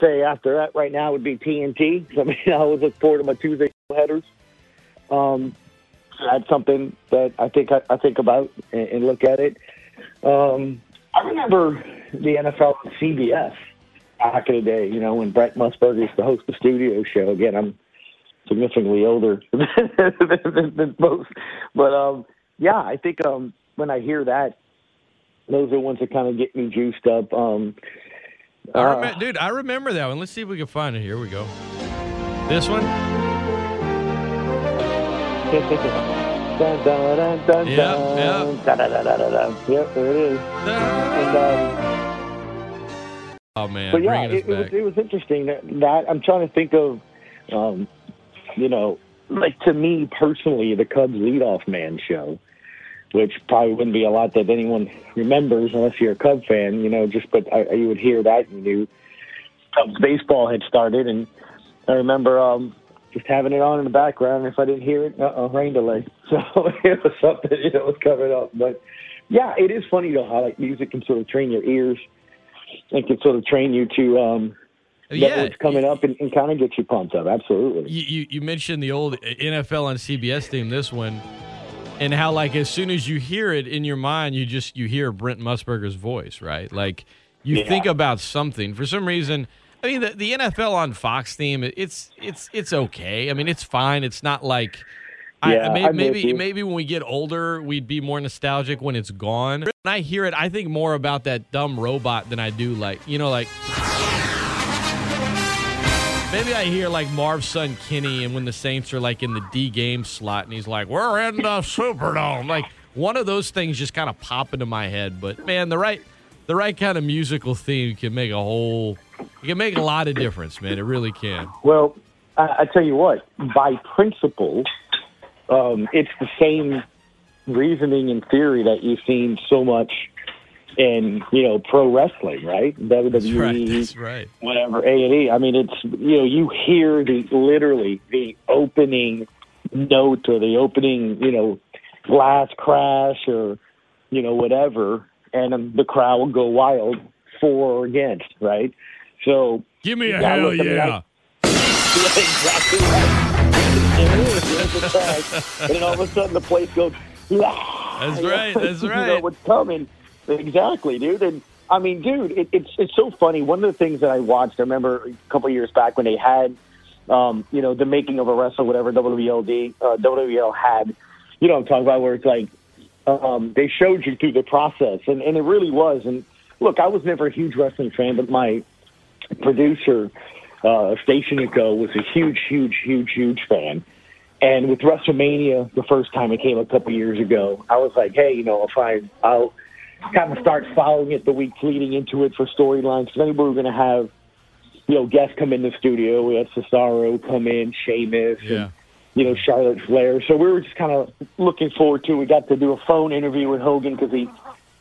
say after that right now would be TNT. I mean, I always look forward to my Tuesday headers. Um, that's something that I think I, I think about and, and look at it. Um, I remember the NFL on CBS back in the day. You know, when Brent Musburger used to host the studio show. Again, I'm significantly older than, than, than most, but um, yeah, I think um, when I hear that, those are ones that kind of get me juiced up. Um, I remember, dude, I remember that one. Let's see if we can find it. Here we go. This one. Dun, dun, dun, dun, Yeah, dun, da, da, da, da, da, da. Yep, there it is. And, um, Oh man, but yeah, it, it was it was interesting that, that I'm trying to think of, um, you know, like to me personally, the Cubs leadoff man show, which probably wouldn't be a lot that anyone remembers unless you're a Cub fan, you know. Just but I, you would hear that and you knew Cubs baseball had started, and I remember um, just having it on in the background. If I didn't hear it, uh oh, rain delay. So it was something you know was coming up. But yeah, it is funny though how like music can sort of train your ears and can sort of train you to um yeah, what's coming up and, and kind of get you pumped up. Absolutely. you, you you mentioned the old NFL on CBS theme, this one, and how like as soon as you hear it in your mind, you just you hear Brent Musburger's voice, right? Like you Yeah. think about something for some reason. I mean, the, the NFL on Fox theme, it's it's it's okay. I mean, it's fine. It's not like. Yeah, I, may, I'm maybe maybe when we get older, we'd be more nostalgic when it's gone. When I hear it, I think more about that dumb robot than I do like you know like Maybe I hear like Marv's son Kenny, and when the Saints are like in the D game slot, and he's like, "We're in the Superdome." Like one of those things just kind of pop into my head. But man, the right, the right kind of musical theme can make a whole, it can make a lot of difference, man. It really can. Well, I, I tell you what, by principle, um, it's the same reasoning and theory that you've seen so much in you know pro wrestling, right? WWE, That's right. That's right. whatever A and E. I mean, it's you know you hear the literally the opening note or the opening you know glass crash or you know whatever, and the crowd will go wild for or against, right? So Give me a Yeah, hell look, I mean, yeah. yeah, exactly right. It is. There's the crash. And then all of a sudden the place goes, That's right, that's you know right. what's coming. Exactly, dude. And I mean, dude, it, it's it's so funny. One of the things that I watched, I remember a couple of years back when they had, um, you know, the making of a wrestler, whatever WWLD, uh, WWL had, you know, I'm talking about where it's like um, they showed you through the process, and, and it really was. And look, I was never a huge wrestling fan, but my producer, uh, Station Nico, was a huge, huge, huge, huge fan. And with WrestleMania, the first time it came a couple years ago, I was like, hey, you know, if I, I'll kind of start following it the weeks leading into it for storylines. Because anybody we're going to have, you know, guests come in the studio. We had Cesaro come in, Sheamus, Yeah. and you know, Charlotte Flair. So we were just kind of looking forward to. We got to do a phone interview with Hogan because he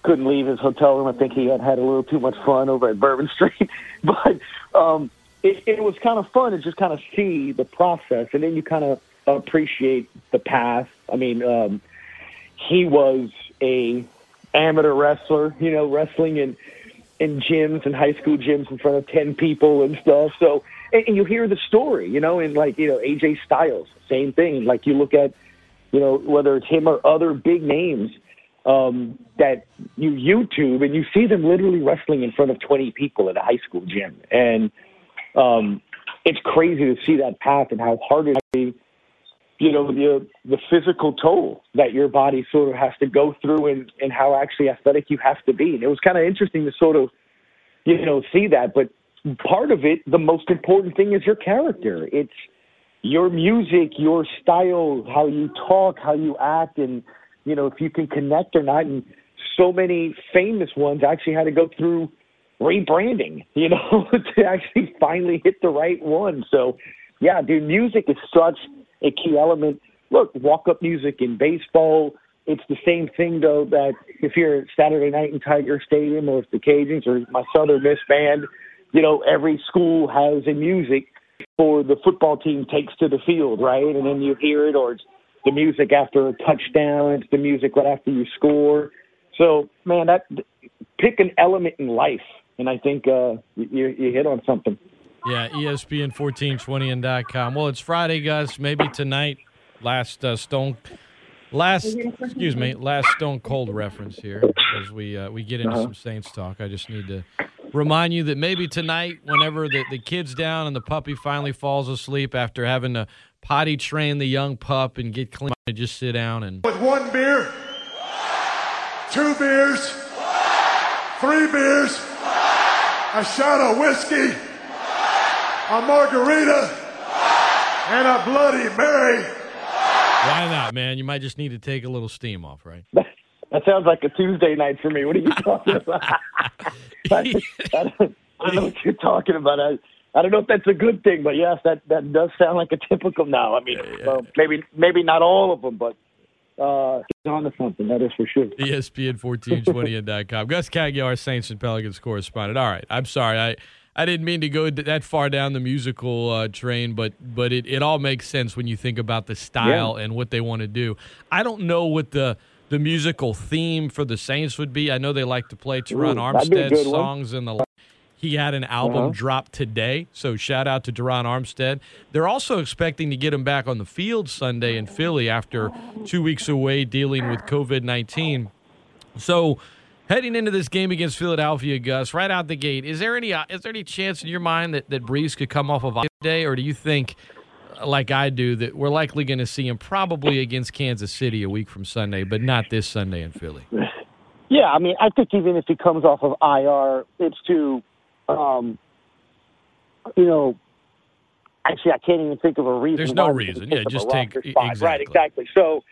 couldn't leave his hotel room. I think he had had a little too much fun over at Bourbon Street, but um, it, it was kind of fun to just kind of see the process, and then you kind of appreciate the past. I mean, um, he was a amateur wrestler, you know, wrestling in in gyms and high school gyms in front of ten people and stuff. So, and, and you hear the story, you know, and like you know AJ Styles, same thing. Like you look at, you know, whether it's him or other big names um, that you YouTube and you see them literally wrestling in front of twenty people at a high school gym, and um, it's crazy to see that path and how hard it is you know the the physical toll that your body sort of has to go through and and how actually athletic you have to be. And it was kind of interesting to sort of you know see that but part of it the most important thing is your character. It's your music your style how you talk how you act and you know if you can connect or not. And so many famous ones actually had to go through rebranding you know to actually finally hit the right one. So yeah dude music is such a key element. Look, walk up music in baseball. It's the same thing though that if you're at Saturday night in Tiger Stadium or if the Cajuns or my Southern Miss band, you know, every school has a music for the football team takes to the field, right? And then you hear it or it's the music after a touchdown, it's the music right after you score. So, man, that pick an element in life and I think uh you you hit on something. Yeah, ESPN1420 and .com. Well, it's Friday, guys. Maybe tonight, last uh, Stone, last excuse me, last Stone Cold reference here as we uh, we get into uh-huh. some Saints talk. I just need to remind you that maybe tonight, whenever the, the kid's down and the puppy finally falls asleep after having to potty train the young pup and get clean, to just sit down and with one beer, two beers, three beers, a shot of whiskey a margarita, and a Bloody Mary. Why not, man? You might just need to take a little steam off, right? That sounds like a Tuesday night for me. What are you talking about? I, I, don't, I don't know what you're talking about. I, I don't know if that's a good thing, but yes, that that does sound like a typical. Now, I mean, yeah. well, maybe maybe not all of them, but uh, he's on to something. That is for sure. ESPN fourteen twenty and com. Gus Kattengell, Saints and Pelicans correspondent. All right, I'm sorry. I I didn't mean to go that far down the musical uh, train, but but it, it all makes sense when you think about the style yeah. and what they want to do. I don't know what the the musical theme for the Saints would be. I know they like to play Terron Armstead songs in the. He had an album uh-huh. drop today, so shout out to Terron Armstead. They're also expecting to get him back on the field Sunday in Philly after two weeks away dealing with COVID nineteen. So Heading into this game against Philadelphia, Gus, right out the gate, is there any uh, is there any chance in your mind that, that Brees could come off of a day, or do you think, uh, like I do, that we're likely going to see him probably against Kansas City a week from Sunday, but not this Sunday in Philly? Yeah, I mean, I think even if he comes off of IR, it's to, um, you know, actually, I can't even think of a reason. There's no reason. Yeah, just take exactly. right, exactly. So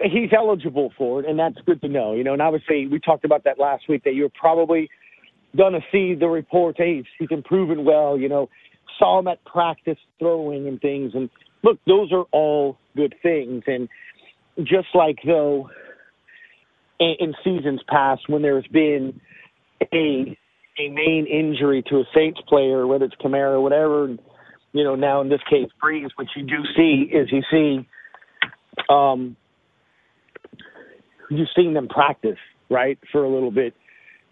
he's eligible for it, and that's good to know. You know, and obviously we talked about that last week that you're probably going to see the report. Hey, he's improving well. You know, saw him at practice throwing and things. And look, those are all good things. And just like though in, in seasons past, when there's been a a main injury to a Saints player, whether it's Kamara or whatever, and, you know, now in this case Brees, what you do see is you see um, you've seen them practice, right, for a little bit.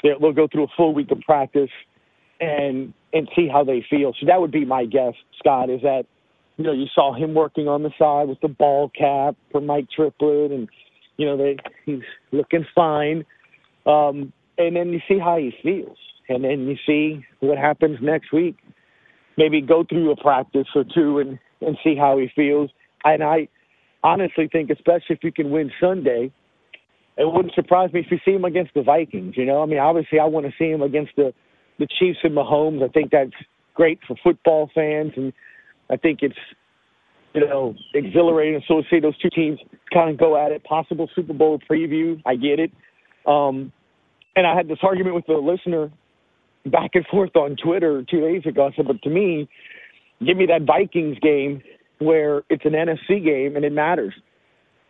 They'll go through a full week of practice and and see how they feel. So that would be my guess, Scott, is that you know you saw him working on the side with the ball cap for Mike Triplett, and you know they he's looking fine. Um, and then you see how he feels, and then you see what happens next week. Maybe go through a practice or two and and see how he feels. And I honestly think, especially if you can win Sunday, it wouldn't surprise me if you see him against the Vikings. You know, I mean, obviously, I want to see him against the the Chiefs and Mahomes. I think that's great for football fans, and I think it's you know exhilarating. So to see those two teams kind of go at it. Possible Super Bowl preview. I get it. Um, and I had this argument with the listener back and forth on Twitter two days ago. I said, but to me, give me that Vikings game where it's an NFC game and it matters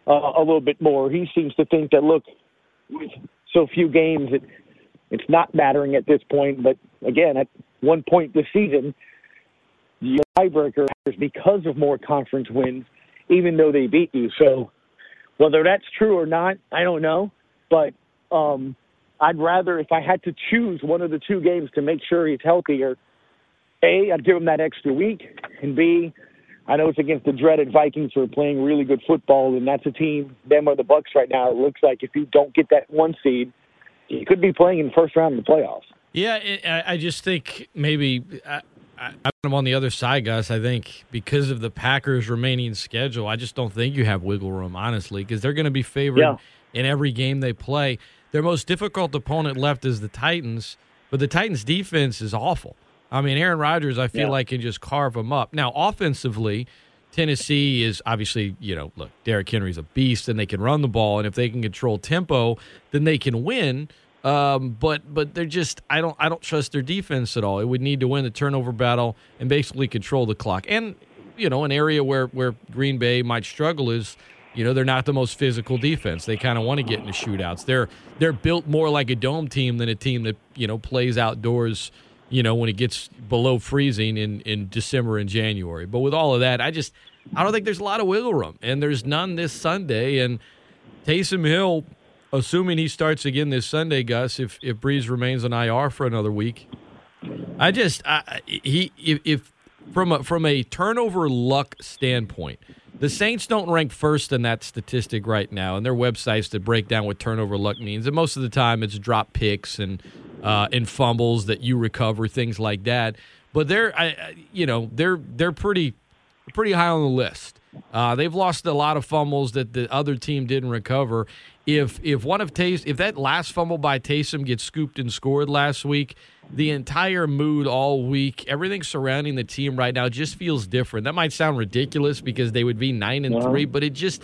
uh, a little bit more. He seems to think that look, with so few games, it, it's not mattering at this point. But again, at one point this season, the tiebreaker is because of more conference wins, even though they beat you. So whether that's true or not, I don't know. But um, I'd rather, if I had to choose one of the two games to make sure he's healthier, A, I'd give him that extra week, and B, I know it's against the dreaded Vikings who are playing really good football, and that's a team, them or the Bucs right now. It looks like if you don't get that one seed, you could be playing in the first round of the playoffs. Yeah, I just think maybe I, am on the other side, guys. I think because of the Packers' remaining schedule, I just don't think you have wiggle room, honestly, because they're going to be favored yeah. in every game they play. Their most difficult opponent left is the Titans, but the Titans' defense is awful. I mean, Aaron Rodgers, I feel yeah. like can just carve them up. Now, offensively, Tennessee is obviously, you know, look, Derrick Henry's a beast, and they can run the ball, and if they can control tempo, then they can win. Um, but but they're just I don't I don't trust their defense at all. It would need to win the turnover battle and basically control the clock. And you know, an area where where Green Bay might struggle is you know they're not the most physical defense. They kind of want to get into shootouts. They're they're built more like a dome team than a team that you know plays outdoors you know, when it gets below freezing in, in December and January. But with all of that, I just I don't think there's a lot of wiggle room, and there's none this Sunday. And Taysom Hill, assuming he starts again this Sunday, Gus, if if Brees remains on IR for another week, I just I, he if, if from a from a turnover luck standpoint, the Saints don't rank first in that statistic right now, and their websites that break down what turnover luck means. And most of the time, it's drop picks and uh, and fumbles that you recover, things like that. But they're, I, you know, they're they're pretty pretty high on the list. Uh, they've lost a lot of fumbles that the other team didn't recover. If if one of Tays if that last fumble by Taysom gets scooped and scored last week, the entire mood all week, everything surrounding the team right now just feels different. That might sound ridiculous because they would be nine and three, but it just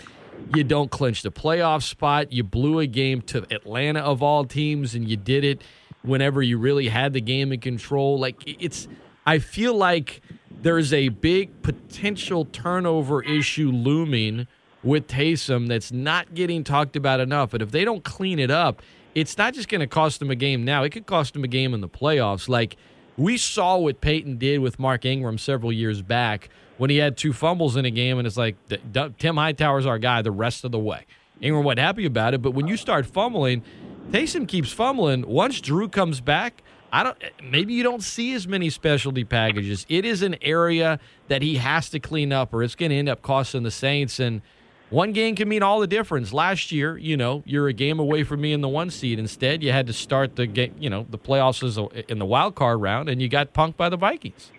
you don't clinch the playoff spot. You blew a game to Atlanta of all teams, and you did it whenever you really had the game in control. Like it's, I feel like there's a big potential turnover issue looming with Taysom that's not getting talked about enough. But if they don't clean it up, it's not just going to cost them a game now. It could cost them a game in the playoffs. Like we saw what Peyton did with Mark Ingram several years back when he had two fumbles in a game, and it's like Tim Hightower's our guy the rest of the way. Ingram wasn't happy about it, but when you start fumbling, Taysom keeps fumbling. Once Drew comes back, I don't. Maybe you don't see as many specialty packages. It is an area that he has to clean up, or it's going to end up costing the Saints. And one game can mean all the difference. Last year, you know, you're a game away from me in the one seed. Instead, you had to start the game, you know, the playoffs in the wild card round, and you got punked by the Vikings.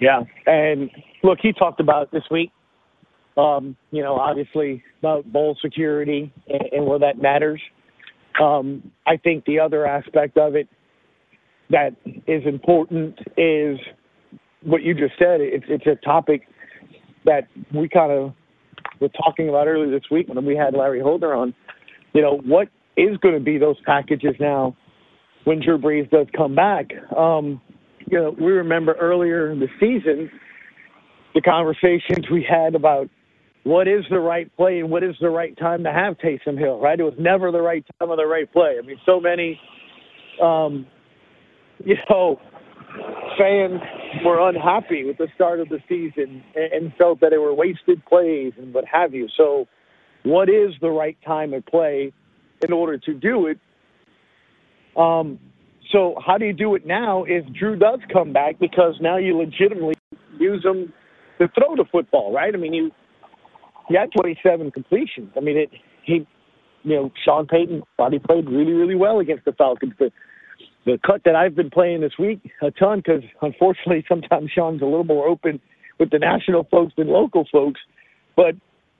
Yeah, and look, he talked about this week. Um, you know, obviously about bowl security and, and where that matters. Um, I think the other aspect of it that is important is what you just said. It's it's a topic that we kind of were talking about earlier this week when we had Larry Holder on. You know, what is going to be those packages now when Drew Brees does come back? Um, you know, we remember earlier in the season the conversations we had about what is the right play and what is the right time to have Taysom Hill, right? It was never the right time or the right play. I mean, so many, um, you know, fans were unhappy with the start of the season and, felt that they were wasted plays and what have you. So, what is the right time to play in order to do it? Um, so, how do you do it now if Drew does come back? Because now you legitimately use him to throw the football, right? I mean, you he had 27 completions. I mean, it he, you know, Sean Payton thought he played really, really well against the Falcons. But the cut that I've been playing this week a ton because unfortunately sometimes Sean's a little more open with the national folks than local folks. But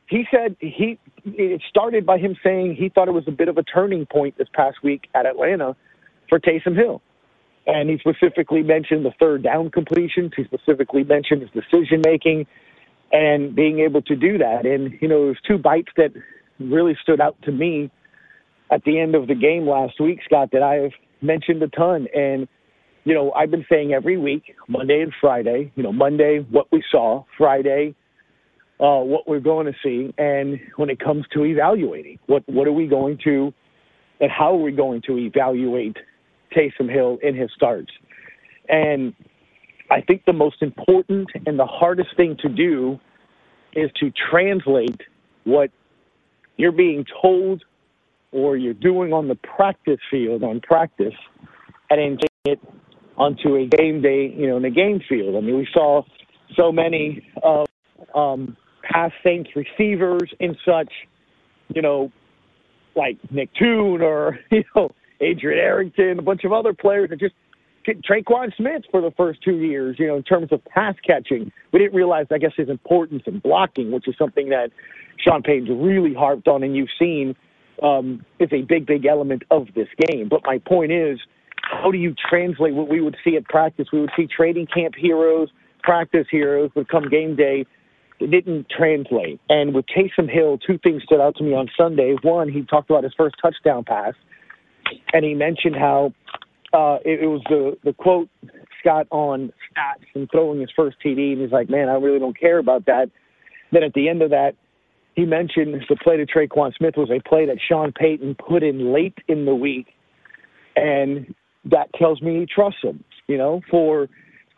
he said he it started by him saying he thought it was a bit of a turning point this past week at Atlanta for Taysom Hill. And he specifically mentioned the third down completions. He specifically mentioned his decision making and being able to do that. And, you know, there's two bites that really stood out to me at the end of the game last week, Scott, that I have mentioned a ton. And, you know, I've been saying every week, Monday and Friday, you know, Monday, what we saw, Friday, uh, what we're going to see. And when it comes to evaluating, what, what are we going to, and how are we going to evaluate Taysom Hill in his starts? And I think the most important and the hardest thing to do is to translate what you're being told or you're doing on the practice field on practice and then taking it onto a game day, you know, in a game field. I mean, we saw so many of um, past Saints receivers and such, you know, like Nick Toon or, you know, Adrian Arrington, a bunch of other players that just Tre'Quan Smith for the first two years, you know, in terms of pass catching. We didn't realize, I guess, his importance in blocking, which is something that Sean Payton's really harped on, and you've seen um, is a big, big element of this game. But my point is, how do you translate what we would see at practice? We would see training camp heroes, practice heroes, but come game day, it didn't translate. And with Taysom Hill, two things stood out to me on Sunday. One, he talked about his first touchdown pass, and he mentioned how uh, it, it was the the quote Scott on stats and throwing his first TD, and he's like, "Man, I really don't care about that." Then at the end of that, he mentioned the play to Tre'Quan Smith was a play that Sean Payton put in late in the week, and that tells me he trusts him. You know, for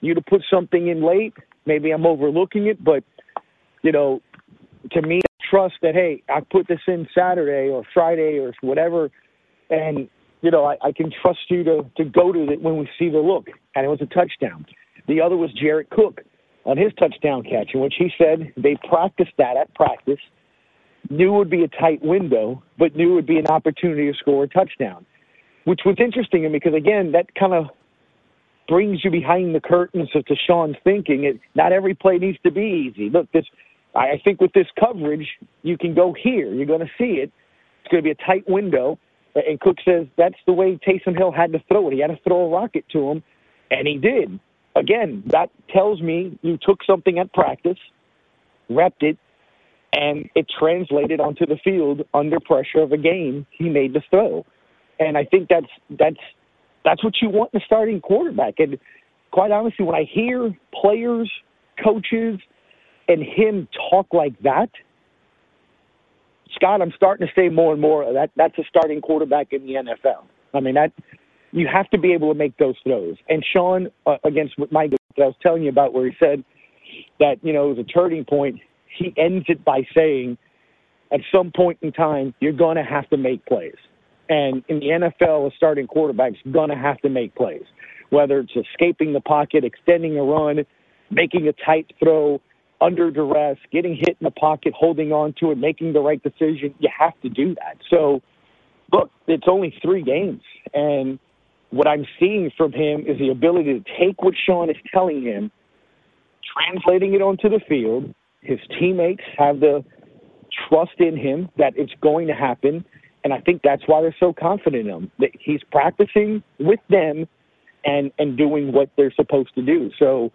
you to put something in late, maybe I'm overlooking it, but you know, to me, trust that hey, I put this in Saturday or Friday or whatever, and you know, I, I can trust you to, to go to it when we see the look. And it was a touchdown. The other was Jared Cook on his touchdown catch, in which he said they practiced that at practice, knew would be a tight window, but knew would be an opportunity to score a touchdown, which was interesting me because, again, that kind of brings you behind the curtains of to Sean's thinking. It, not every play needs to be easy. Look, this I think with this coverage, you can go here. You're going to see it. It's going to be a tight window. And Cook says that's the way Taysom Hill had to throw it. He had to throw a rocket to him, and he did. Again, that tells me you took something at practice, repped it, and it translated onto the field under pressure of a game. He made the throw, and I think that's that's that's what you want in a starting quarterback. And quite honestly, when I hear players, coaches, and him talk like that, Scott, I'm starting to say more and more that that's a starting quarterback in the NFL. I mean that you have to be able to make those throws. And Sean, uh, against what Mike I was telling you about, where he said that you know it was a turning point. He ends it by saying, at some point in time, you're going to have to make plays. And in the NFL, a starting quarterback's going to have to make plays, whether it's escaping the pocket, extending a run, making a tight throw, under duress, getting hit in the pocket, holding on to it, making the right decision. You have to do that. So, look, it's only three games. And what I'm seeing from him is the ability to take what Sean is telling him, translating it onto the field. His teammates have the trust in him that it's going to happen. And I think that's why they're so confident in him. That he's practicing with them and, and doing what they're supposed to do. So,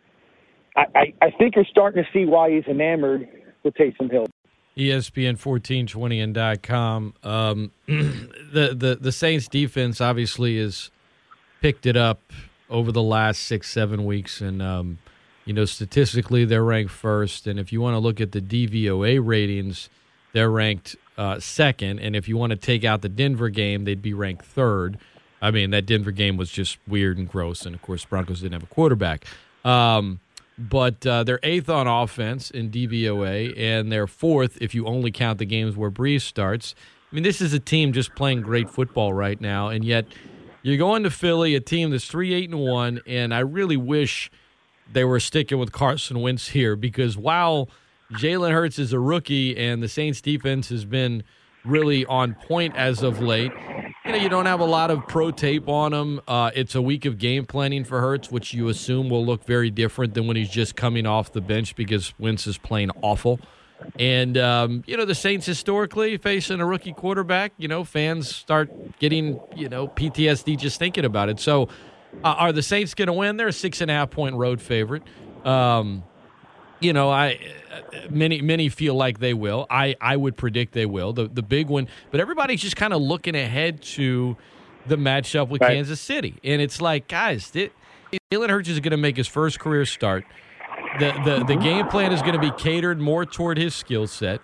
I, I think you're starting to see why he's enamored with Taysom Hill. ESPN 1420 and .com. Um, the, the the Saints defense obviously has picked it up over the last six seven weeks, and um, you know statistically they're ranked first. And if you want to look at the DVOA ratings, they're ranked uh, second. And if you want to take out the Denver game, they'd be ranked third. I mean that Denver game was just weird and gross, and of course Broncos didn't have a quarterback. Um, but uh, they're eighth on offense in DVOA, and they're fourth if you only count the games where Brees starts. I mean, this is a team just playing great football right now, and yet you're going to Philly, a team that's three eight and one, and I really wish they were sticking with Carson Wentz here because while Jalen Hurts is a rookie and the Saints defense has been really on point as of late. You know, you don't have a lot of pro tape on him. Uh, it's a week of game planning for Hurts, which you assume will look very different than when he's just coming off the bench because Wentz is playing awful. And, um, you know, the Saints historically facing a rookie quarterback, you know, fans start getting, you know, PTSD just thinking about it. So uh, are the Saints going to win? They're a six and a half point road favorite. Um, you know, I many many feel like they will. I I would predict they will. The the big one, but everybody's just kind of looking ahead to the matchup with right. Kansas City, and it's like, guys, it, Jalen Hurts is going to make his first career start. The the the game plan is going to be catered more toward his skill set.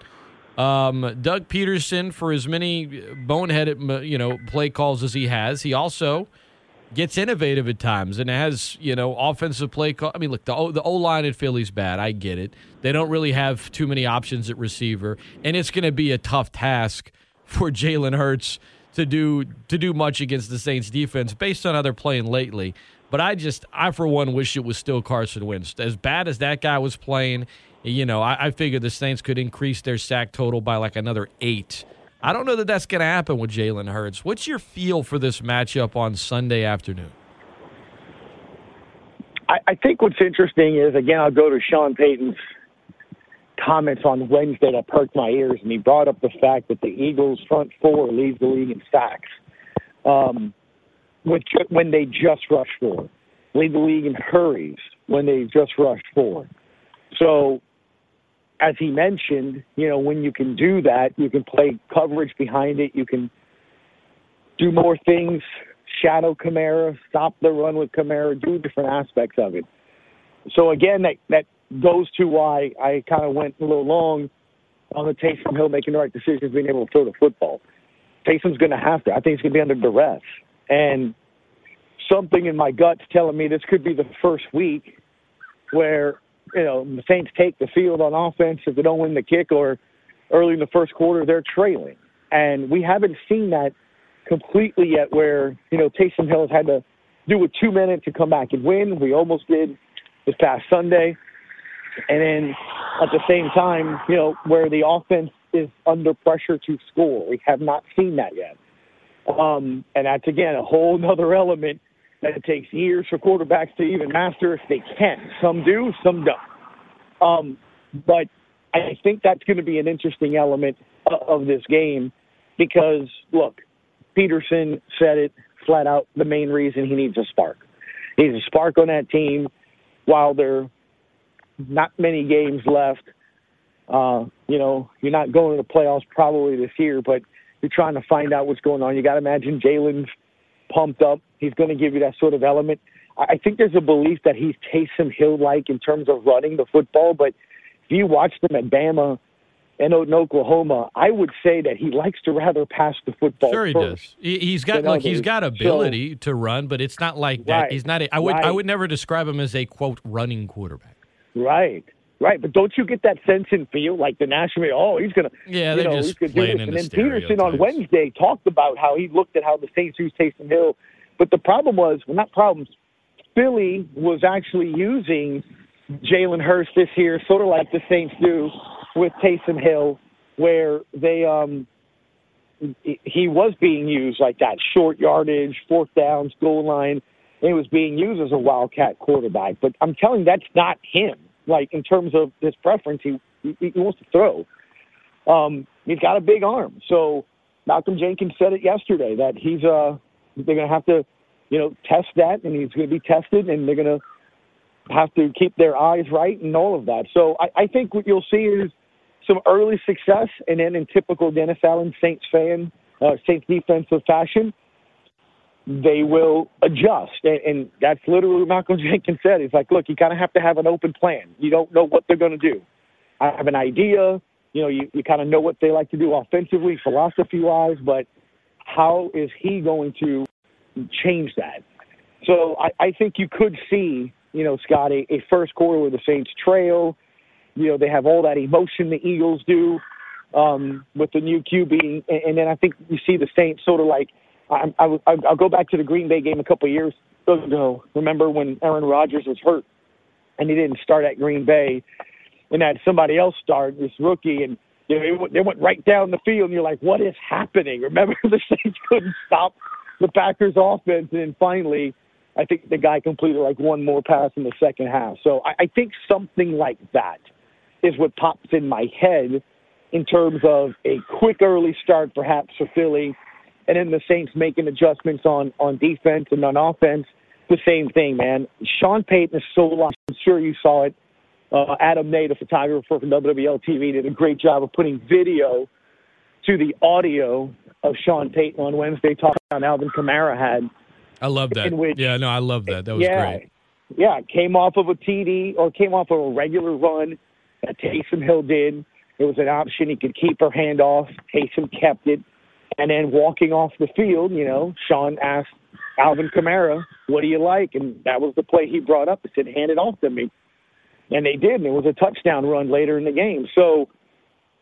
Um, Doug Pederson, for as many boneheaded you know play calls as he has, he also gets innovative at times and has you know offensive play call. I mean, look, the o, the O line at Philly's bad. I get it. They don't really have too many options at receiver, and it's going to be a tough task for Jalen Hurts to do to do much against the Saints defense based on how they're playing lately. But I just, I for one, wish it was still Carson Wentz. As bad as that guy was playing, you know, I, I figured the Saints could increase their sack total by like another eight I don't know that that's going to happen with Jalen Hurts. What's your feel for this matchup on Sunday afternoon? I, I think what's interesting is, again, I'll go to Sean Payton's comments on Wednesday that perked my ears, and he brought up the fact that the Eagles' front four leads the league in sacks um, with, when they just rush four, lead the league in hurries when they just rush four. So as he mentioned, you know, when you can do that, you can play coverage behind it. You can do more things, shadow Kamara, stop the run with Kamara, do different aspects of it. So again, that that goes to why I kind of went a little long on the Taysom Hill making the right decisions, being able to throw the football. Taysom's going to have to. I think he's going to be under duress, and something in my gut's telling me this could be the first week where you know, the Saints take the field on offense if they don't win the kick or early in the first quarter they're trailing. And we haven't seen that completely yet where, you know, Taysom Hill has had to do a two minute to come back and win. We almost did this past Sunday. And then at the same time, you know, where the offense is under pressure to score. We have not seen that yet. Um, and that's again a whole other element that it takes years for quarterbacks to even master if they can. Some do, some don't. Um, but I think that's going to be an interesting element of this game because look, Pederson said it flat out. The main reason he needs a spark. He needs a spark on that team while there are not many games left. Uh, you know, you're not going to the playoffs probably this year, but you're trying to find out what's going on. You got to imagine Jalen's pumped up. He's going to give you that sort of element. I think there's a belief that he's Taysom Hill like in terms of running the football, but if you watch him at Bama and in Oklahoma, I would say that he likes to rather pass the football. Sure, he first does. He, he's got look. others. He's got ability to run, but it's not like that. Right, He's not. A, I would. I would never describe him as a quote running quarterback. Right, right. But don't you get that sense and feel like the national? Oh, he's gonna. Yeah, you know, just he's gonna do this. And then Pederson on. Wednesday talked about how he looked at how the Saints used Taysom Hill, but the problem was, well, not problems. Philly was actually using Jalen Hurts this year, sort of like the Saints do with Taysom Hill, where they um he was being used like that, short yardage, fourth downs, goal line. And he was being used as a wildcat quarterback. But I'm telling you, that's not him. Like in terms of his preference, he he, wants to throw. Um, he's got a big arm. So Malcolm Jenkins said it yesterday that he's uh they're gonna have to, you know, test that and he's gonna be tested and they're gonna have to keep their eyes right and all of that. So I, I think what you'll see is some early success, and then in typical Dennis Allen Saints fan, uh, Saints defensive fashion, they will adjust. And, and that's literally what Malcolm Jenkins said. He's like, look, you kind of have to have an open plan. You don't know what they're going to do. I have an idea. You know, you, you kind of know what they like to do offensively, philosophy wise, but how is he going to change that? So I, I think you could see, you know, Scott, a, a first quarter where the Saints trail. You know, they have all that emotion the Eagles do um, with the new QB, and, and then I think you see the Saints sort of like. I, I, I'll go back to the Green Bay game a couple of years ago. Remember when Aaron Rodgers was hurt and he didn't start at Green Bay, and had somebody else start this rookie, and you know they went, right down the field, and you're like, what is happening? Remember the Saints couldn't stop the Packers offense, and then finally, I think the guy completed like one more pass in the second half. So I, I think something like that is what pops in my head in terms of a quick early start, perhaps for Philly, and then the Saints making adjustments on on defense and on offense. The same thing, man. Sean Payton is so lost. I'm sure you saw it. Uh, Adam Nate, a photographer from WWL TV, did a great job of putting video to the audio of Sean Payton on Wednesday, talking about Alvin Kamara had. I love that. Which- yeah, no, I love that. That was yeah, great. Yeah, came off of a TD or came off of a regular run that Taysom Hill did. It was an option. He could keep her hand off. Taysom kept it. And then walking off the field, you know, Sean asked Alvin Kamara, what do you like? And that was the play he brought up. He said, hand it off to me. And they did. And it was a touchdown run later in the game. So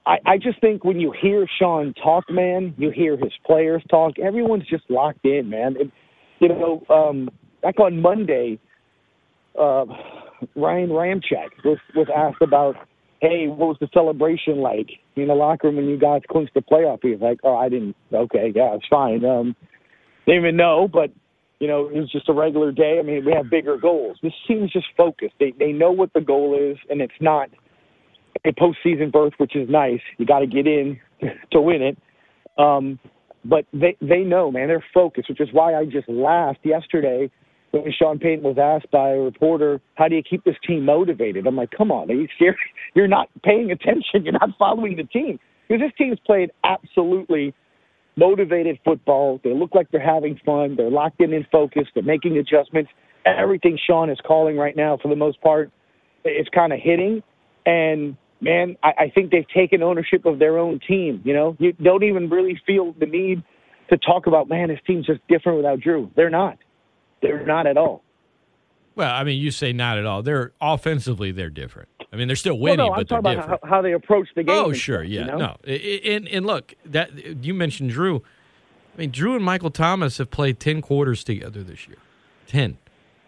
I, I just think when you hear Sean talk, man, you hear his players talk. Everyone's just locked in, man. And, you know, um, back on Monday, uh, Ryan Ramczyk was, was asked about, hey, what was the celebration like in the locker room when you guys clinched the playoff? He was like, oh, I didn't. Okay, yeah, it's fine. Um, didn't even know, but you know, it was just a regular day. I mean, we have bigger goals. This team's just focused. They they know what the goal is, and it's not a postseason berth, which is nice. You got to get in to win it. Um, but they they know, man. They're focused, which is why I just laughed yesterday when Sean Payton was asked by a reporter, "How do you keep this team motivated?" I'm like, "Come on, are you serious? You're not paying attention. You're not following the team because this team's played absolutely motivated football. They look like they're having fun. They're locked in and focused. They're making adjustments. Everything Sean is calling right now, for the most part, is kind of hitting. And man, I, I think they've taken ownership of their own team. You know, you don't even really feel the need to talk about, man, this team's just different without Drew. They're not. They're not at all. Well, I mean, you say not at all. They're offensively, they're different. I mean, they're still Well, winning, no, but they're talking different. about how, how they approach the game. Oh, sure, stuff, yeah, you know? no, and and look, that you mentioned Drew. I mean, Drew and Michael Thomas have played 10 quarters together this year. 10.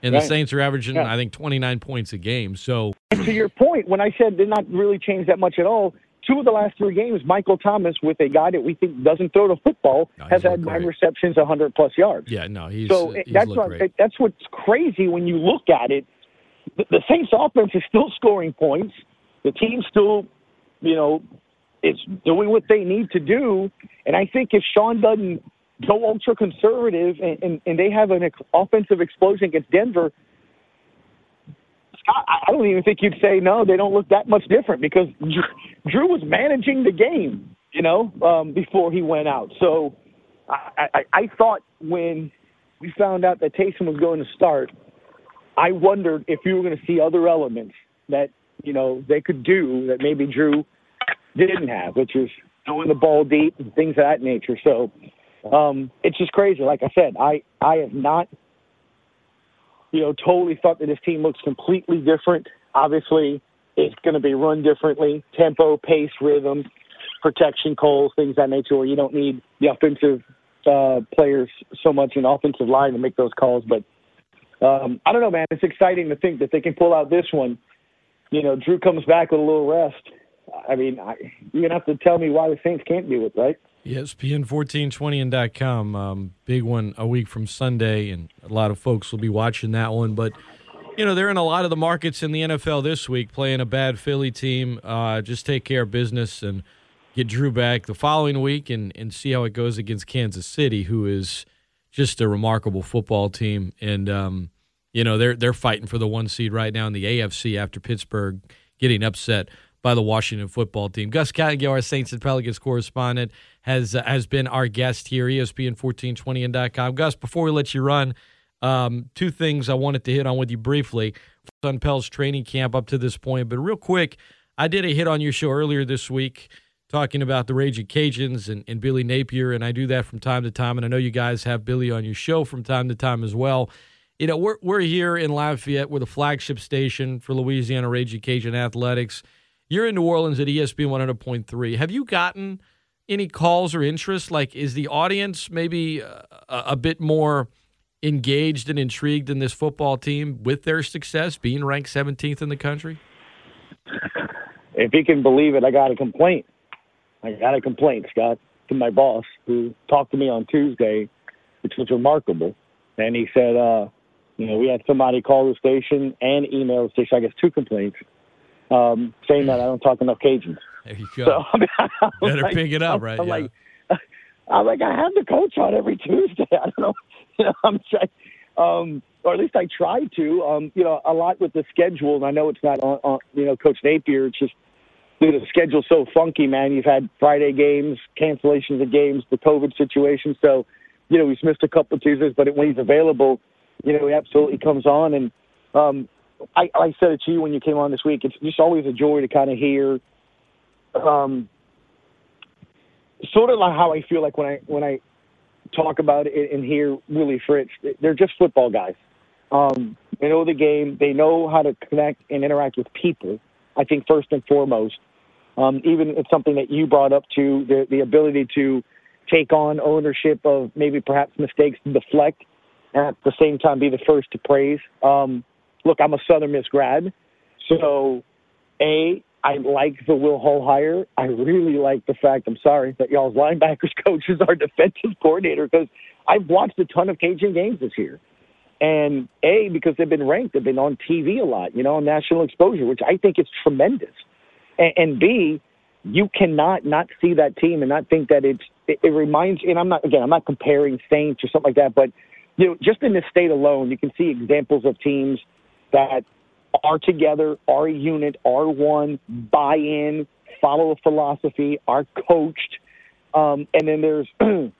And Right. the Saints are averaging, Yeah. I think, 29 points a game. So, to your point, when I said they're not really change that much at all, two of the last three games, Michael Thomas, with a guy that we think doesn't throw the football, No, has had nine great. receptions, 100 plus yards. yeah, no, he's, so uh, he's that's what, great. that's what's crazy when you look at it. The, the Saints offense is still scoring points. The team still, you know, is doing what they need to do. And I think if Sean doesn't go ultra conservative and, and, and they have an ex- offensive explosion against Denver, I I don't even think you'd say no. They don't look that much different because Drew, Drew was managing the game, you know, um, before he went out. So I, I, I thought when we found out that Taysom was going to start, I wondered if you were going to see other elements that you know they could do that maybe Drew didn't have, which is throwing the ball deep and things of that nature. So um, it's just crazy. Like I said, I I have not you know totally thought that this team looks completely different. Obviously, it's going to be run differently, tempo, pace, rhythm, protection calls, things that nature. Where you don't need the offensive uh, players so much in offensive line to make those calls, but. Um, I don't know, man. It's exciting to think that they can pull out this one. You know, Drew comes back with a little rest. I mean, I, you're gonna have to tell me why the Saints can't do it, right? ESPN 1420 and .com. Um, big one a week from Sunday, and a lot of folks will be watching that one. But, you know, they're in a lot of the markets in the NFL this week playing a bad Philly team. Uh, just take care of business and get Drew back the following week and, and see how it goes against Kansas City, who is just a remarkable football team. And, um, you know, they're, they're fighting for the one seed right now in the AFC after Pittsburgh getting upset by the Washington football team. Gus Kattengell, our Saints and Pelicans correspondent, has uh, has been our guest here, E ESPN 1420 and .com. Gus, before we let you run, um, two things I wanted to hit on with you briefly. On Pell's training camp up to this point, but real quick, I did a hit on your show earlier this week talking about the Ragin' Cajuns and, and Billy Napier, and I do that from time to time, and I know you guys have Billy on your show from time to time as well. You know, we're we're here in Lafayette. We're the flagship station for Louisiana Ragin' Cajun athletics. You're in New Orleans at ESPN 100.3. Have you gotten any calls or interest? Like, is the audience maybe uh, a, a bit more engaged and intrigued in this football team with their success, being ranked 17th in the country? If you can believe it, I got a complaint. I got a complaint, Scott, to my boss who talked to me on Tuesday, which was remarkable. And he said, uh, you know, we had somebody call the station and email the station. I guess two complaints um, saying that I don't talk enough Cajuns. There you go. So I mean, Better like- pick it up, I'm- right? I'm Yeah. like, I'm like, I have the coach on every Tuesday. I don't know, you know, I'm trying, um, or at least I try to. Um, you know, a lot with the schedule, and I know it's not on, on you know, Coach Napier. It's just dude, the schedule's so funky, man. You've had Friday games, cancellations of games, the COVID situation. So, you know, he's missed a couple of Tuesdays, but when he's available, you know, he absolutely comes on. And um, I, I said it to you when you came on this week. It's just always a joy to kind of hear, um, sort of like how I feel like when I when I talk about it and hear Willie Fritz. They're just football guys. Um, they know the game. They know how to connect and interact with people. I think first and foremost. Um, even it's something that you brought up to the the ability to take on ownership of maybe perhaps mistakes to deflect, and at the same time be the first to praise. Um, look, I'm a Southern Miss grad, so a I like the Will Hall hire. I really like the fact. I'm sorry that y'all's linebackers coach is our defensive coordinator because I've watched a ton of Cajun games this year. And A, because they've been ranked, they've been on TV a lot, you know, on national exposure, which I think is tremendous. And, and B, you cannot not see that team and not think that it's, it, it reminds, and I'm not, again, I'm not comparing Saints or something like that, but, you know, just in this state alone, you can see examples of teams that are together, are a unit, are one, buy in, follow a philosophy, are coached. Um, and then there's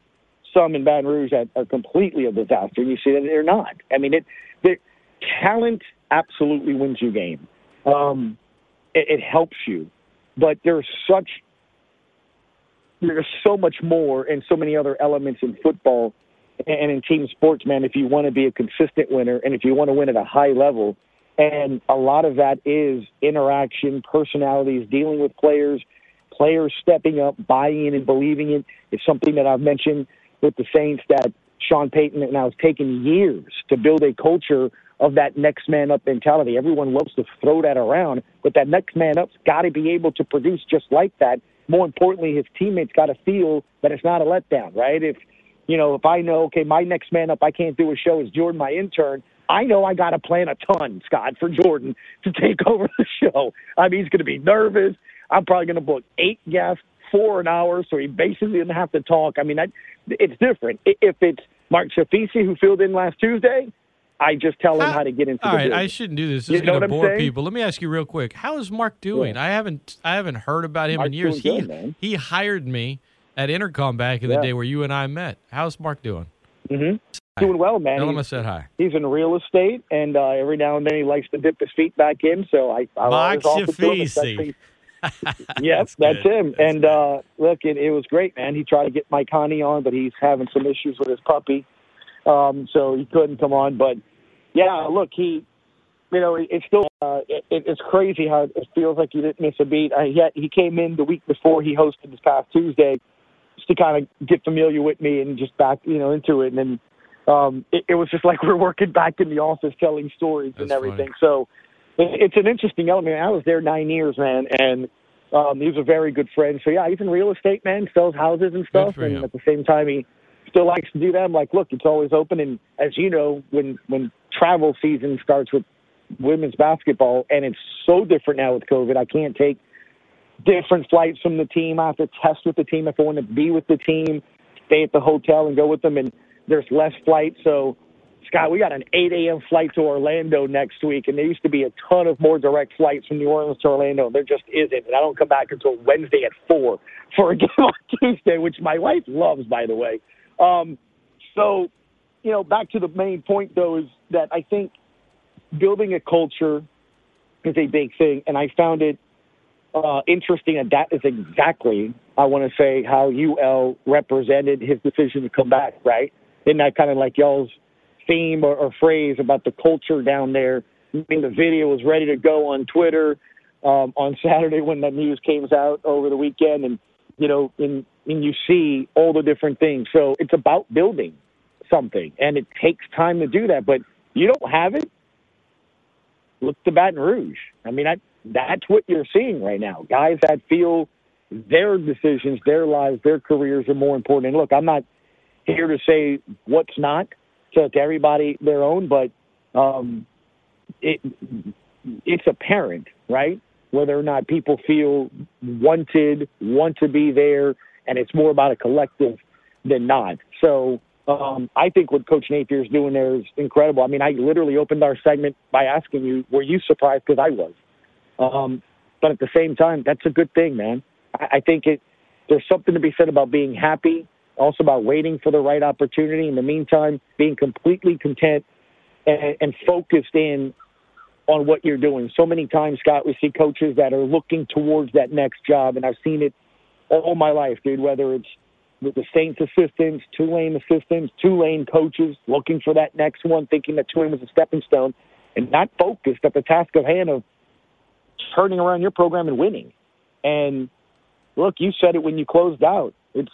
some in Baton Rouge that are completely a disaster, and you see that they're not. I mean, it, the talent absolutely wins you game. Um, it, it helps you, but there's such there's so much more and so many other elements in football and in team sports, man. If you want to be a consistent winner and if you want to win at a high level, and a lot of that is interaction, personalities, dealing with players, players stepping up, buying in and believing it. It's something that I've mentioned with the Saints that Sean Payton now has taken years to build a culture of that next man up mentality. Everyone loves to throw that around, but that next man up's got to be able to produce just like that. More importantly, his teammates got to feel that it's not a letdown, right? If you know, if I know, okay, my next man up, I can't do a show is Jordan, my intern. I know I got to plan a ton, Scott, for Jordan to take over the show. I mean, he's going to be nervous. I'm probably going to book eight guests, four an hour, so he basically doesn't have to talk. I mean, that, it's different. If it's Mark Shafisi who filled in last Tuesday, I just tell him how to get into. All the right, business. I shouldn't do this. This You is going to bore saying? people. Let me ask you real quick. How is Mark doing? Yeah. I haven't I haven't heard about him in years. he good, he hired me at Intercom back in Yeah. the day where you and I met. How's Mark doing? hmm doing well, man. Tell him I He's, said hi. he's in real estate, and uh, every now and then he likes to dip his feet back in. So I, I Mark always offer to him, Shafisi. especially- Yep, That's that's, him. That's and uh look, it, it was great, man. He tried to get Mike Connie on, but he's having some issues with his puppy, um, so he couldn't come on. But yeah, look, he, you know, it, it's still uh, it, it's crazy how it feels like he didn't miss a beat. Uh, he had, he came in the week before he hosted this past Tuesday, just to kind of get familiar with me and just back, you know, into it. And then um, it, it was just like we're working back in the office, telling stories and That's everything. So it, it's an interesting element. I was there nine years, man, and um, he was a very good friend. So yeah, he's in real estate, man, sells houses and stuff, and him. at the same time, he still likes to do that. I'm like, look, it's always open, and as you know, when when travel season starts with women's basketball, and it's so different now with COVID, I can't take different flights from the team. I have to test with the team if I want to be with the team, stay at the hotel and go with them. And there's less flights. So, Scott, we got an 8 a.m. flight to Orlando next week, and there used to be a ton of more direct flights from New Orleans to Orlando. There just isn't. And I don't come back until Wednesday at 4 for a game on Tuesday, which my wife loves, by the way. Um, so, you know, back to the main point, though, is that I think building a culture is a big thing. And I found it uh, interesting, and that is exactly, I want to say, how UL represented his decision to come back, right? Isn't that kind of like y'all's theme or, or phrase about the culture down there? I mean, the video was ready to go on Twitter um, on Saturday when that news came out over the weekend, and you know, and, and you see all the different things. So it's about building something, and it takes time to do that. But you don't have it. Look to Baton Rouge. I mean, I, that's what you're seeing right now. Guys that feel their decisions, their lives, their careers are more important. And look, I'm not here to say what's not. So to everybody their own, but um, it it's apparent, right? Whether or not people feel wanted, want to be there, and it's more about a collective than not. So um, I think what Coach Napier is doing there is incredible. I mean, I literally opened our segment by asking you, "Were you surprised?" Because I was. Um, but at the same time, that's a good thing, man. I, I think it. There's something to be said about being happy, also about waiting for the right opportunity. In the meantime, being completely content and, and focused in on what you're doing. So many times, Scott, we see coaches that are looking towards that next job, and I've seen it all my life, dude. Whether it's with the Saints assistants, Tulane assistants, Tulane coaches looking for that next one, thinking that Tulane was a stepping stone, and not focused at the task of hand of turning around your program and winning. And look, you said it when you closed out. It's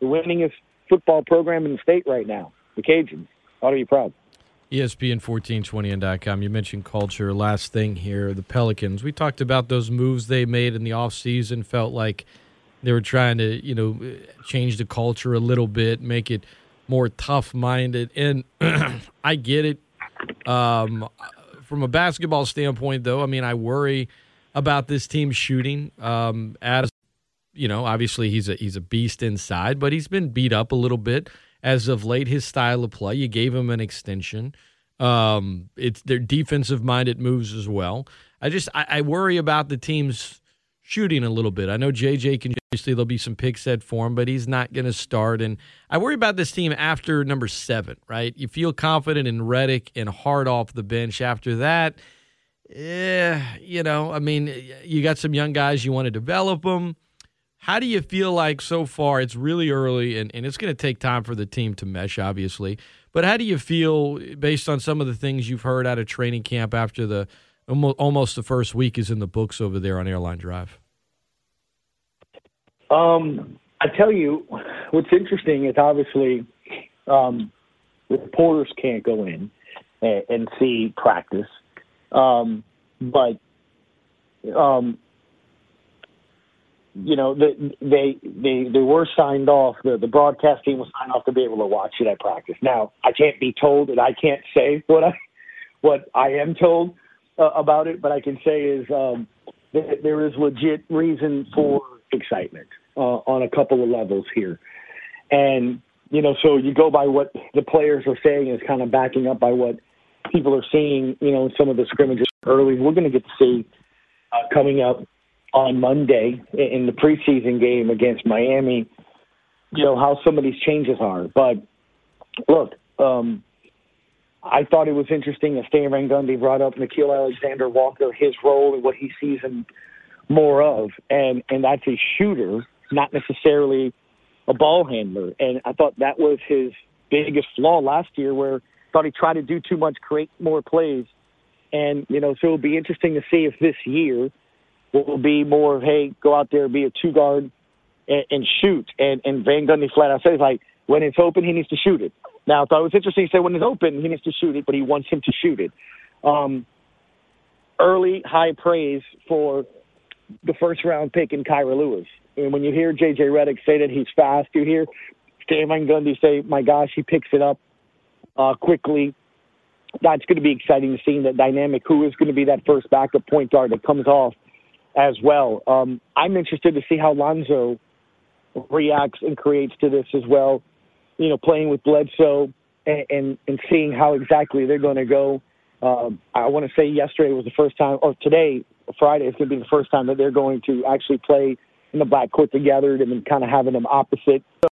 the winningest football program in the state right now. The Cajuns ought to be proud. E ESPN 1420.com. You mentioned culture. Last thing here, the Pelicans. We talked about those moves they made in the offseason. Felt like they were trying to, you know, change the culture a little bit, make it more tough minded. And I get it. Um, from a basketball standpoint, though, I mean, I worry about this team shooting. Um, you know, obviously he's a he's a beast inside, but he's been beat up a little bit as of late. His style of play, you gave him an extension. Um, it's their defensive minded moves as well. I just I, I worry about the team's shooting a little bit. I know JJ can obviously there'll be some picks set for him, but he's not going to start. And I worry about this team after number seven. Right, you feel confident in Redick and Hart off the bench. After that, yeah, you know, I mean, you got some young guys you want to develop them. How do you feel like so far? It's really early, and, and it's going to take time for the team to mesh, obviously. But how do you feel based on some of the things you've heard out of training camp after the almost, the first week is in the books over there on Airline Drive? Um, I tell you, what's interesting is obviously um, reporters can't go in and, and see practice, um, but um, you know, the, they they they were signed off. The the broadcast team was signed off to be able to watch it at practice. Now, I can't be told, and I can't say what I what I am told uh, about it, but I can say is um, that there is legit reason for excitement uh, on a couple of levels here, and you know, so you go by what the players are saying is kind of backing up by what people are seeing. You know, some of the scrimmages early, we're going to get to see uh, coming up on Monday in the preseason game against Miami, you know, how some of these changes are. But look, um, I thought it was interesting that Stan Van Gundy brought up Nickeil Alexander Walker, his role and what he sees him more of. And, and that's a shooter, not necessarily a ball handler. And I thought that was his biggest flaw last year where thought he tried to do too much, create more plays. And, you know, so it'll be interesting to see if this year – will be more of, hey, go out there, be a two guard, and, and shoot. And, and Van Gundy flat out says, like, when it's open, he needs to shoot it. Now, I thought it was interesting. He said when it's open, he needs to shoot it, but he wants him to shoot it. Um, early high praise for the first round pick in Kira Lewis. And when you hear J.J. Redick say that he's fast, you hear Stan Van Gundy say, my gosh, he picks it up uh, quickly. That's going to be exciting to see that dynamic. Who is going to be that first backup point guard that comes off as well. Um, I'm interested to see how Lonzo reacts and creates to this as well. You know, playing with Bledsoe and and, and seeing how exactly they're going to go. Um, I want to say yesterday was the first time, or today, Friday, is going to be the first time that they're going to actually play in the backcourt together and then kind of having them opposite. So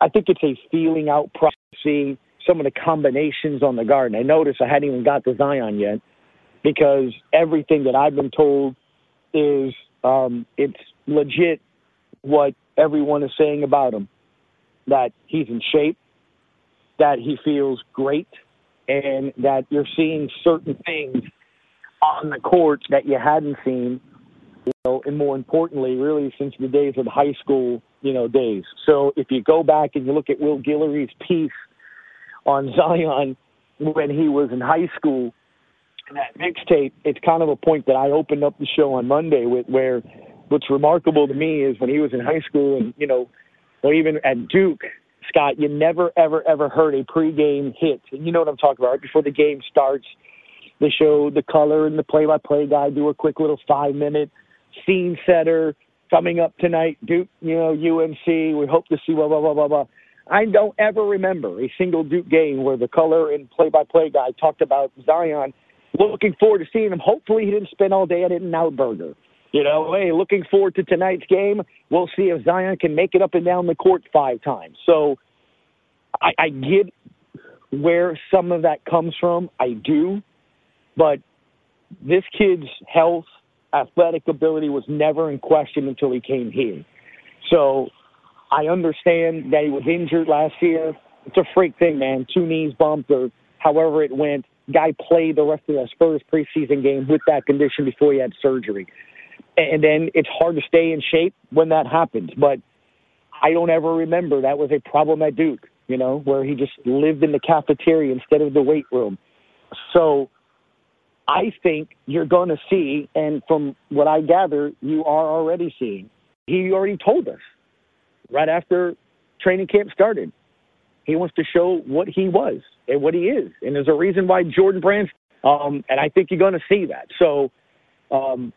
I think it's a feeling out process, some of the combinations on the guard. And I noticed I hadn't even got to Zion yet because everything that I've been told – is um, it's legit what everyone is saying about him that he's in shape, that he feels great, and that you're seeing certain things on the court that you hadn't seen, you know, and more importantly, really since the days of high school, you know, days. So if you go back and you look at Will Guillory's piece on Zion when he was in high school, And that mixtape, it's kind of a point that I opened up the show on Monday with where what's remarkable to me is when he was in high school and, you know, or even at Duke, Scott, you never, ever, ever heard a pregame hit. And you know what I'm talking about. Right before the game starts, they show the color and the play-by-play guy do a quick little five-minute scene setter coming up tonight. Duke, you know, UNC. We hope to see blah blah blah blah blah. I don't ever remember a single Duke game where the color and play-by-play guy talked about Zion looking forward to seeing him. Hopefully, he didn't spend all day at In-N-Out Burger. You know, hey, looking forward to tonight's game. We'll see if Zion can make it up and down the court five times. So I, I get where some of that comes from. I do. But this kid's health, athletic ability was never in question until he came here. So I understand that he was injured last year. It's a freak thing, man. Two knees bumped or however it went guy played the rest of the Spurs preseason game with that condition before he had surgery. And then it's hard to stay in shape when that happens. But I don't ever remember that was a problem at Duke, you know, where he just lived in the cafeteria instead of the weight room. So I think you're going to see, and from what I gather, you are already seeing. He already told us right after training camp started. He wants to show what he was and what he is. And there's a reason why Jordan Brand, um, and I think you're going to see that. So um,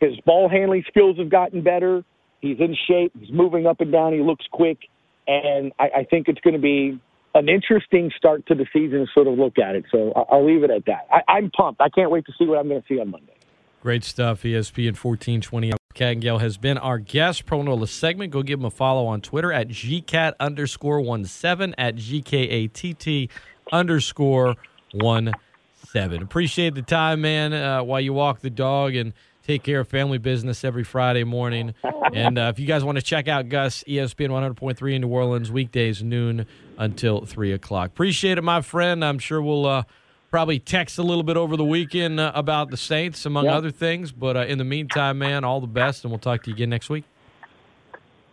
his ball handling skills have gotten better. He's in shape. He's moving up and down. He looks quick. And I, I think it's going to be an interesting start to the season to sort of look at it. So I'll leave it at that. I, I'm pumped. I can't wait to see what I'm going to see on Monday. Great stuff. ESPN 1420. Kattengell has been our guest. Pro Nola segment. Go give him a follow on Twitter at GCAT underscore one seven at GKATT underscore one seven. Appreciate the time, man, uh, while you walk the dog and take care of family business every Friday morning. And uh, if you guys want to check out Gus, ESPN 100.3 in New Orleans, weekdays, noon until 3 o'clock. Appreciate it, my friend. I'm sure we'll uh, probably text a little bit over the weekend uh, about the Saints, among other things. But uh, in the meantime, man, all the best, and we'll talk to you again next week.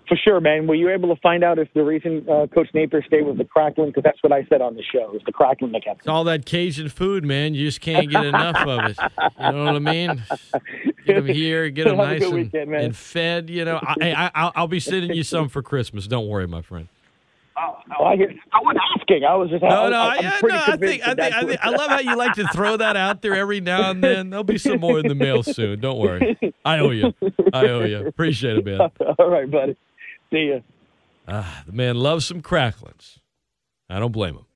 for sure, man. Were you able to find out if the reason uh, Coach Napier stayed was the crackling? Because that's what I said on the show. It was the crackling that kept. It's all that Cajun food, man. You just can't get enough of it. You know what I mean? Get them here, get them nice and, weekend, and fed. You know, I, I, I'll, I'll be sending you some for Christmas. Don't worry, my friend. Oh, I, I wasn't asking. I was just. No, I, no, I, I, no, I think, I think, I think, I love how you like to throw that out there every now and then. There'll be some more in the mail soon. Don't worry. I owe you. I owe you. Appreciate it, man. All right, buddy. See ya. Ah, the man loves some cracklings. I don't blame him.